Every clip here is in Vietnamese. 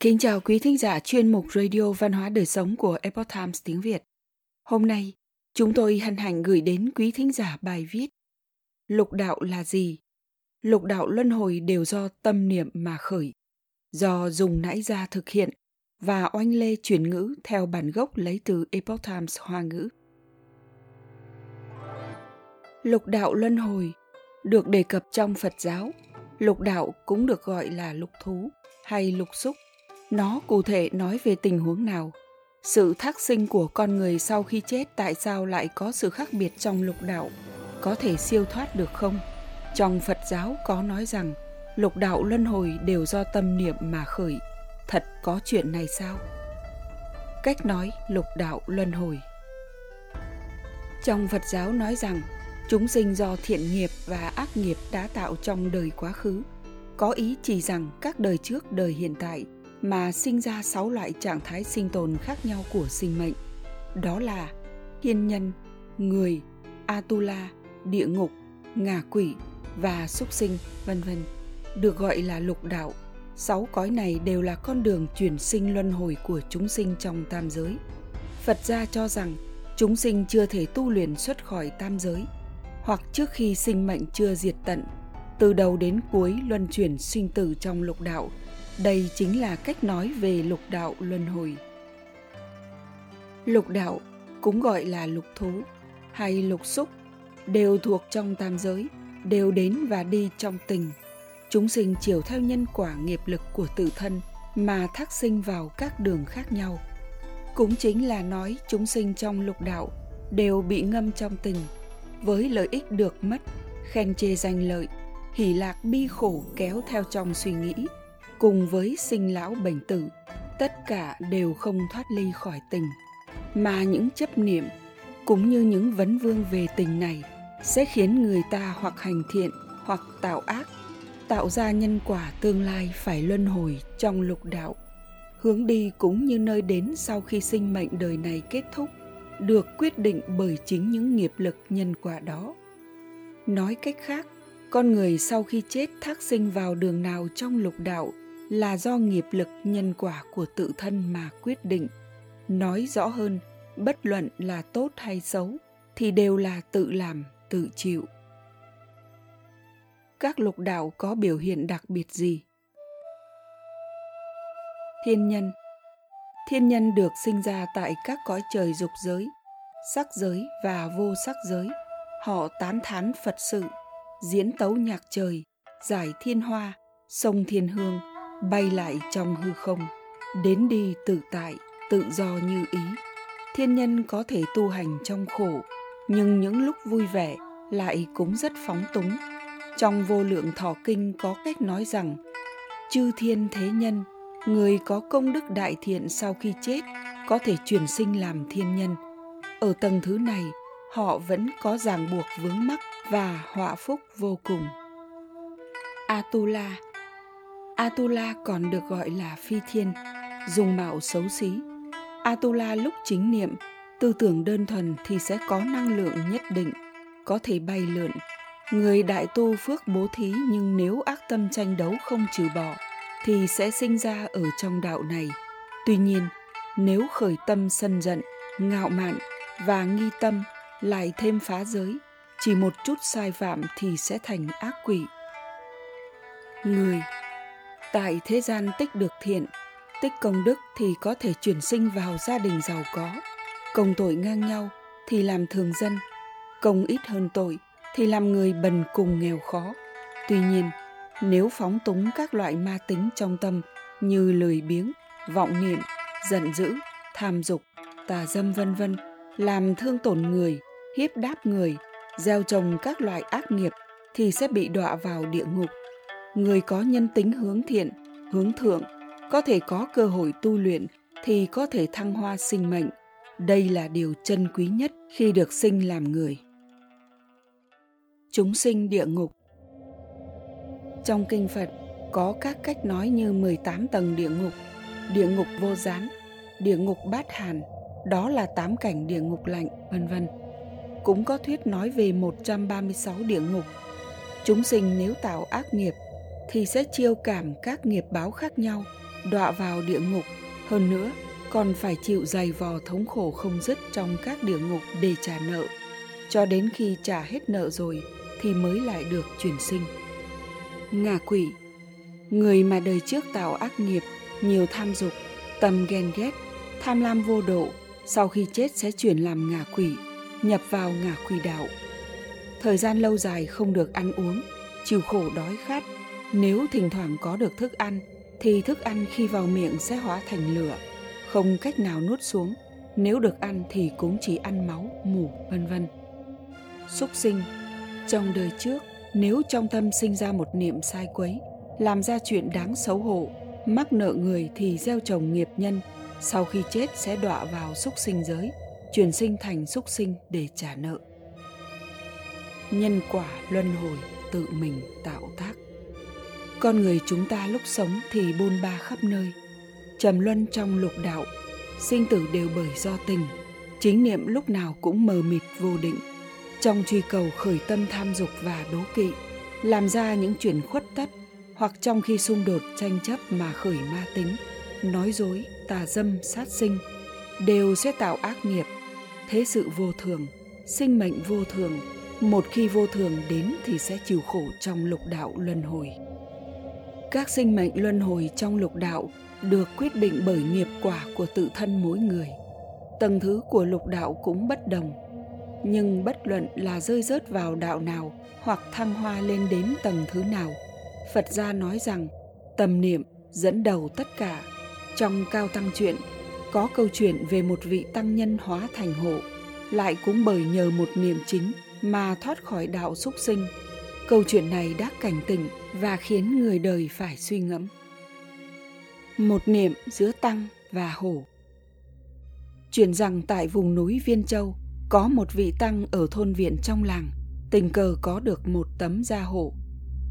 Kính chào quý thính giả chuyên mục Radio Văn hóa Đời Sống của Epoch Times tiếng Việt. Hôm nay, chúng tôi hân hạnh gửi đến quý thính giả bài viết Lục đạo là gì? Lục đạo luân hồi đều do tâm niệm mà khởi, do dùng nãy ra thực hiện và oanh lê chuyển ngữ theo bản gốc lấy từ Epoch Times Hoa ngữ. Lục đạo luân hồi được đề cập trong Phật giáo. Lục đạo cũng được gọi là lục thú hay lục xúc nó cụ thể nói về tình huống nào? Sự thác sinh của con người sau khi chết tại sao lại có sự khác biệt trong lục đạo có thể siêu thoát được không? Trong phật giáo có nói rằng, lục đạo luân hồi đều do tâm niệm mà khởi. Thật có chuyện này sao? Cách nói lục đạo luân hồi. Trong phật giáo nói rằng, chúng sinh do thiện nghiệp và ác nghiệp đã tạo trong đời quá khứ. Có ý chỉ rằng các đời trước, đời hiện tại mà sinh ra sáu loại trạng thái sinh tồn khác nhau của sinh mệnh. Đó là thiên nhân, người, atula, địa ngục, ngạ quỷ và súc sinh, vân vân, được gọi là lục đạo. Sáu cõi này đều là con đường chuyển sinh luân hồi của chúng sinh trong tam giới. Phật gia cho rằng chúng sinh chưa thể tu luyện xuất khỏi tam giới, hoặc trước khi sinh mệnh chưa diệt tận, từ đầu đến cuối luân chuyển sinh tử trong lục đạo đây chính là cách nói về lục đạo luân hồi. Lục đạo cũng gọi là lục thú hay lục xúc đều thuộc trong tam giới, đều đến và đi trong tình. Chúng sinh chiều theo nhân quả nghiệp lực của tự thân mà thác sinh vào các đường khác nhau. Cũng chính là nói chúng sinh trong lục đạo đều bị ngâm trong tình, với lợi ích được mất, khen chê danh lợi, hỷ lạc bi khổ kéo theo trong suy nghĩ – cùng với sinh lão bệnh tử, tất cả đều không thoát ly khỏi tình. Mà những chấp niệm, cũng như những vấn vương về tình này, sẽ khiến người ta hoặc hành thiện, hoặc tạo ác, tạo ra nhân quả tương lai phải luân hồi trong lục đạo. Hướng đi cũng như nơi đến sau khi sinh mệnh đời này kết thúc, được quyết định bởi chính những nghiệp lực nhân quả đó. Nói cách khác, con người sau khi chết thác sinh vào đường nào trong lục đạo là do nghiệp lực nhân quả của tự thân mà quyết định. Nói rõ hơn, bất luận là tốt hay xấu, thì đều là tự làm, tự chịu. Các lục đạo có biểu hiện đặc biệt gì? Thiên nhân. Thiên nhân được sinh ra tại các cõi trời dục giới, sắc giới và vô sắc giới. Họ tán thán phật sự, diễn tấu nhạc trời, giải thiên hoa, sông thiên hương bay lại trong hư không, đến đi tự tại, tự do như ý. Thiên nhân có thể tu hành trong khổ, nhưng những lúc vui vẻ lại cũng rất phóng túng. Trong vô lượng thọ kinh có cách nói rằng, chư thiên thế nhân, người có công đức đại thiện sau khi chết, có thể chuyển sinh làm thiên nhân. Ở tầng thứ này, họ vẫn có ràng buộc vướng mắc và họa phúc vô cùng. Atula Atula còn được gọi là phi thiên, dùng mạo xấu xí. Atula lúc chính niệm, tư tưởng đơn thuần thì sẽ có năng lượng nhất định, có thể bay lượn. Người đại tu phước bố thí nhưng nếu ác tâm tranh đấu không trừ bỏ thì sẽ sinh ra ở trong đạo này. Tuy nhiên, nếu khởi tâm sân giận, ngạo mạn và nghi tâm lại thêm phá giới, chỉ một chút sai phạm thì sẽ thành ác quỷ. Người tại thế gian tích được thiện, tích công đức thì có thể chuyển sinh vào gia đình giàu có. Công tội ngang nhau thì làm thường dân, công ít hơn tội thì làm người bần cùng nghèo khó. Tuy nhiên, nếu phóng túng các loại ma tính trong tâm như lười biếng, vọng niệm, giận dữ, tham dục, tà dâm vân vân, làm thương tổn người, hiếp đáp người, gieo trồng các loại ác nghiệp thì sẽ bị đọa vào địa ngục người có nhân tính hướng thiện hướng thượng có thể có cơ hội tu luyện thì có thể thăng hoa sinh mệnh đây là điều chân quý nhất khi được sinh làm người chúng sinh địa ngục trong kinh Phật có các cách nói như 18 tầng địa ngục, địa ngục vô gián, địa ngục bát hàn, đó là tám cảnh địa ngục lạnh, vân vân. Cũng có thuyết nói về 136 địa ngục. Chúng sinh nếu tạo ác nghiệp thì sẽ chiêu cảm các nghiệp báo khác nhau đọa vào địa ngục. Hơn nữa, còn phải chịu dày vò thống khổ không dứt trong các địa ngục để trả nợ. Cho đến khi trả hết nợ rồi thì mới lại được chuyển sinh. Ngạ quỷ Người mà đời trước tạo ác nghiệp, nhiều tham dục, tâm ghen ghét, tham lam vô độ, sau khi chết sẽ chuyển làm ngạ quỷ, nhập vào ngạ quỷ đạo. Thời gian lâu dài không được ăn uống, chịu khổ đói khát. Nếu thỉnh thoảng có được thức ăn, thì thức ăn khi vào miệng sẽ hóa thành lửa, không cách nào nuốt xuống. Nếu được ăn thì cũng chỉ ăn máu, mủ, vân vân. Súc sinh Trong đời trước, nếu trong tâm sinh ra một niệm sai quấy, làm ra chuyện đáng xấu hổ, mắc nợ người thì gieo trồng nghiệp nhân, sau khi chết sẽ đọa vào súc sinh giới, chuyển sinh thành súc sinh để trả nợ. Nhân quả luân hồi tự mình tạo tác. Con người chúng ta lúc sống thì bôn ba khắp nơi, trầm luân trong lục đạo, sinh tử đều bởi do tình, chính niệm lúc nào cũng mờ mịt vô định, trong truy cầu khởi tâm tham dục và đố kỵ, làm ra những chuyện khuất tất, hoặc trong khi xung đột tranh chấp mà khởi ma tính, nói dối, tà dâm, sát sinh, đều sẽ tạo ác nghiệp. Thế sự vô thường, sinh mệnh vô thường, một khi vô thường đến thì sẽ chịu khổ trong lục đạo luân hồi. Các sinh mệnh luân hồi trong lục đạo được quyết định bởi nghiệp quả của tự thân mỗi người. Tầng thứ của lục đạo cũng bất đồng, nhưng bất luận là rơi rớt vào đạo nào hoặc thăng hoa lên đến tầng thứ nào, Phật gia nói rằng tầm niệm dẫn đầu tất cả. Trong Cao Tăng truyện có câu chuyện về một vị tăng nhân hóa thành hộ, lại cũng bởi nhờ một niệm chính mà thoát khỏi đạo súc sinh. Câu chuyện này đã cảnh tỉnh và khiến người đời phải suy ngẫm. Một niệm giữa tăng và hổ. truyền rằng tại vùng núi Viên Châu có một vị tăng ở thôn viện trong làng, tình cờ có được một tấm da hổ.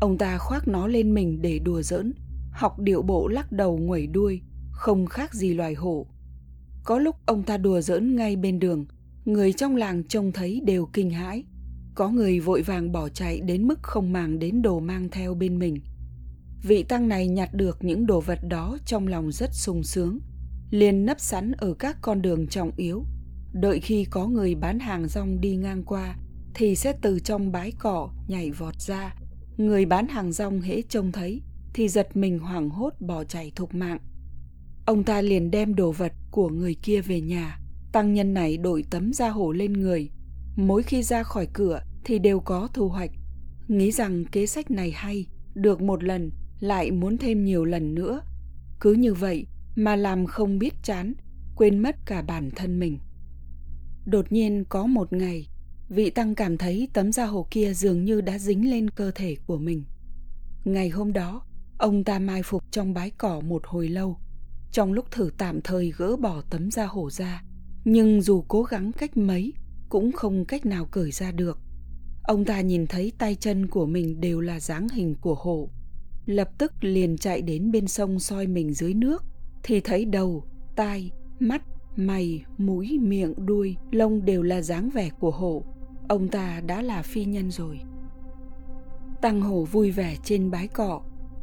Ông ta khoác nó lên mình để đùa giỡn, học điệu bộ lắc đầu nguẩy đuôi, không khác gì loài hổ. Có lúc ông ta đùa giỡn ngay bên đường, người trong làng trông thấy đều kinh hãi. Có người vội vàng bỏ chạy đến mức không màng đến đồ mang theo bên mình. Vị tăng này nhặt được những đồ vật đó trong lòng rất sung sướng, liền nấp sẵn ở các con đường trọng yếu. Đợi khi có người bán hàng rong đi ngang qua, thì sẽ từ trong bãi cỏ nhảy vọt ra. Người bán hàng rong hễ trông thấy, thì giật mình hoảng hốt bỏ chạy thục mạng. Ông ta liền đem đồ vật của người kia về nhà, tăng nhân này đội tấm da hổ lên người, mỗi khi ra khỏi cửa thì đều có thu hoạch. Nghĩ rằng kế sách này hay, được một lần lại muốn thêm nhiều lần nữa. Cứ như vậy mà làm không biết chán, quên mất cả bản thân mình. Đột nhiên có một ngày, vị tăng cảm thấy tấm da hồ kia dường như đã dính lên cơ thể của mình. Ngày hôm đó, ông ta mai phục trong bãi cỏ một hồi lâu. Trong lúc thử tạm thời gỡ bỏ tấm da hổ ra, nhưng dù cố gắng cách mấy cũng không cách nào cởi ra được. Ông ta nhìn thấy tay chân của mình đều là dáng hình của hổ. Lập tức liền chạy đến bên sông soi mình dưới nước, thì thấy đầu, tai, mắt, mày, mũi, miệng, đuôi, lông đều là dáng vẻ của hổ. Ông ta đã là phi nhân rồi. Tăng hổ vui vẻ trên bãi cỏ,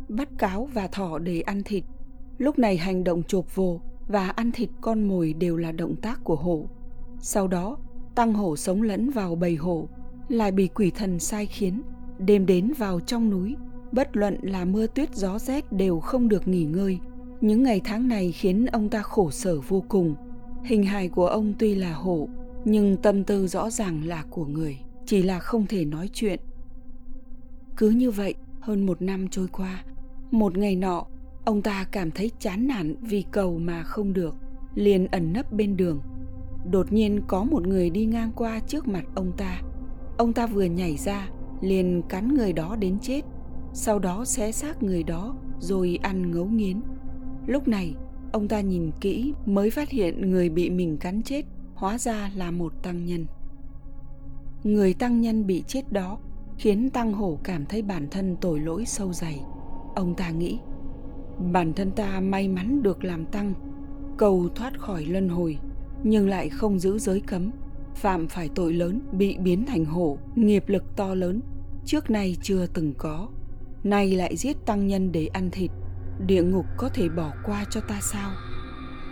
bắt cáo và thỏ để ăn thịt. Lúc này hành động chộp vồ và ăn thịt con mồi đều là động tác của hổ. Sau đó, tăng hổ sống lẫn vào bầy hổ, lại bị quỷ thần sai khiến, đêm đến vào trong núi, bất luận là mưa tuyết gió rét đều không được nghỉ ngơi. Những ngày tháng này khiến ông ta khổ sở vô cùng. Hình hài của ông tuy là hổ, nhưng tâm tư rõ ràng là của người, chỉ là không thể nói chuyện. Cứ như vậy, hơn một năm trôi qua, một ngày nọ, ông ta cảm thấy chán nản vì cầu mà không được, liền ẩn nấp bên đường đột nhiên có một người đi ngang qua trước mặt ông ta. Ông ta vừa nhảy ra, liền cắn người đó đến chết, sau đó xé xác người đó rồi ăn ngấu nghiến. Lúc này, ông ta nhìn kỹ mới phát hiện người bị mình cắn chết, hóa ra là một tăng nhân. Người tăng nhân bị chết đó khiến tăng hổ cảm thấy bản thân tội lỗi sâu dày. Ông ta nghĩ, bản thân ta may mắn được làm tăng, cầu thoát khỏi luân hồi nhưng lại không giữ giới cấm. Phạm phải tội lớn bị biến thành hổ, nghiệp lực to lớn, trước nay chưa từng có. Nay lại giết tăng nhân để ăn thịt, địa ngục có thể bỏ qua cho ta sao?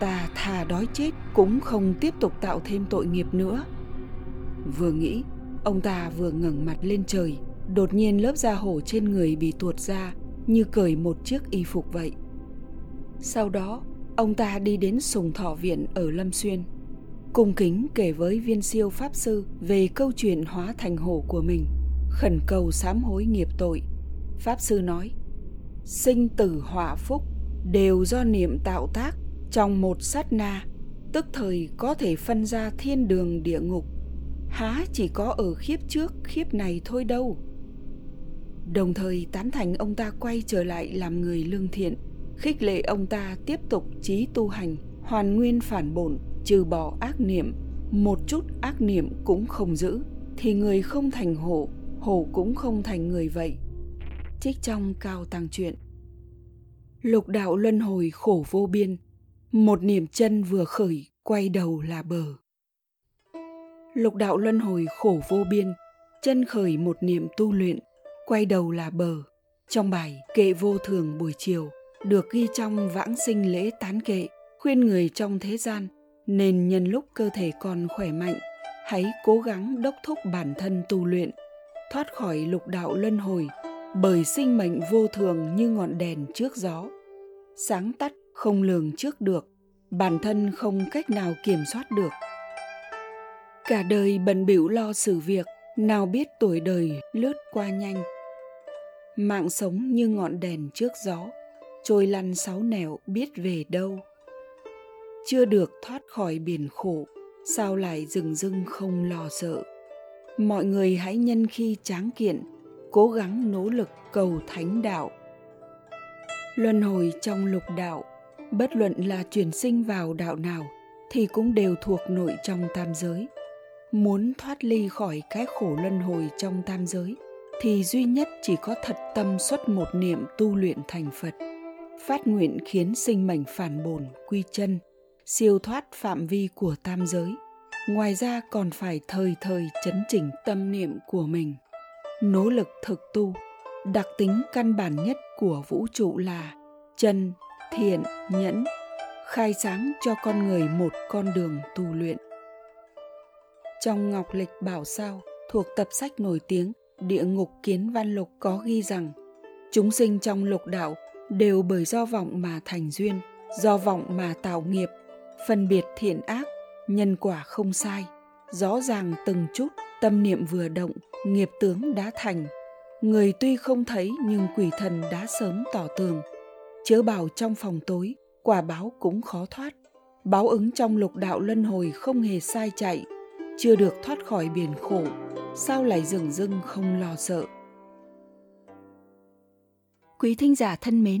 Ta thà đói chết cũng không tiếp tục tạo thêm tội nghiệp nữa. Vừa nghĩ, ông ta vừa ngẩng mặt lên trời, đột nhiên lớp da hổ trên người bị tuột ra như cởi một chiếc y phục vậy. Sau đó, ông ta đi đến sùng thọ viện ở lâm xuyên cung kính kể với viên siêu pháp sư về câu chuyện hóa thành hổ của mình, khẩn cầu sám hối nghiệp tội. Pháp sư nói, sinh tử họa phúc đều do niệm tạo tác trong một sát na, tức thời có thể phân ra thiên đường địa ngục. Há chỉ có ở khiếp trước khiếp này thôi đâu. Đồng thời tán thành ông ta quay trở lại làm người lương thiện, khích lệ ông ta tiếp tục trí tu hành, hoàn nguyên phản bổn trừ bỏ ác niệm, một chút ác niệm cũng không giữ, thì người không thành hổ hổ cũng không thành người vậy. Trích trong cao tăng truyện. Lục đạo luân hồi khổ vô biên, một niệm chân vừa khởi quay đầu là bờ. Lục đạo luân hồi khổ vô biên, chân khởi một niệm tu luyện, quay đầu là bờ. Trong bài kệ vô thường buổi chiều, được ghi trong vãng sinh lễ tán kệ, khuyên người trong thế gian nên nhân lúc cơ thể còn khỏe mạnh, hãy cố gắng đốc thúc bản thân tu luyện, thoát khỏi lục đạo luân hồi, bởi sinh mệnh vô thường như ngọn đèn trước gió. Sáng tắt, không lường trước được, bản thân không cách nào kiểm soát được. Cả đời bận bịu lo xử việc, nào biết tuổi đời lướt qua nhanh. Mạng sống như ngọn đèn trước gió, trôi lăn sáu nẻo biết về đâu chưa được thoát khỏi biển khổ, sao lại dừng dưng không lo sợ? Mọi người hãy nhân khi tráng kiện, cố gắng nỗ lực cầu thánh đạo. Luân hồi trong lục đạo, bất luận là chuyển sinh vào đạo nào thì cũng đều thuộc nội trong tam giới. Muốn thoát ly khỏi cái khổ luân hồi trong tam giới thì duy nhất chỉ có thật tâm xuất một niệm tu luyện thành phật, phát nguyện khiến sinh mệnh phản bổn quy chân siêu thoát phạm vi của tam giới. Ngoài ra còn phải thời thời chấn chỉnh tâm niệm của mình. Nỗ lực thực tu, đặc tính căn bản nhất của vũ trụ là chân, thiện, nhẫn, khai sáng cho con người một con đường tu luyện. Trong ngọc lịch bảo sao, thuộc tập sách nổi tiếng địa ngục kiến văn lục có ghi rằng, chúng sinh trong lục đạo đều bởi do vọng mà thành duyên, do vọng mà tạo nghiệp phân biệt thiện ác, nhân quả không sai, rõ ràng từng chút, tâm niệm vừa động, nghiệp tướng đã thành. Người tuy không thấy nhưng quỷ thần đã sớm tỏ tường. Chớ bảo trong phòng tối, quả báo cũng khó thoát. Báo ứng trong lục đạo luân hồi không hề sai chạy, chưa được thoát khỏi biển khổ, sao lại dừng dưng không lo sợ? Quý thính giả thân mến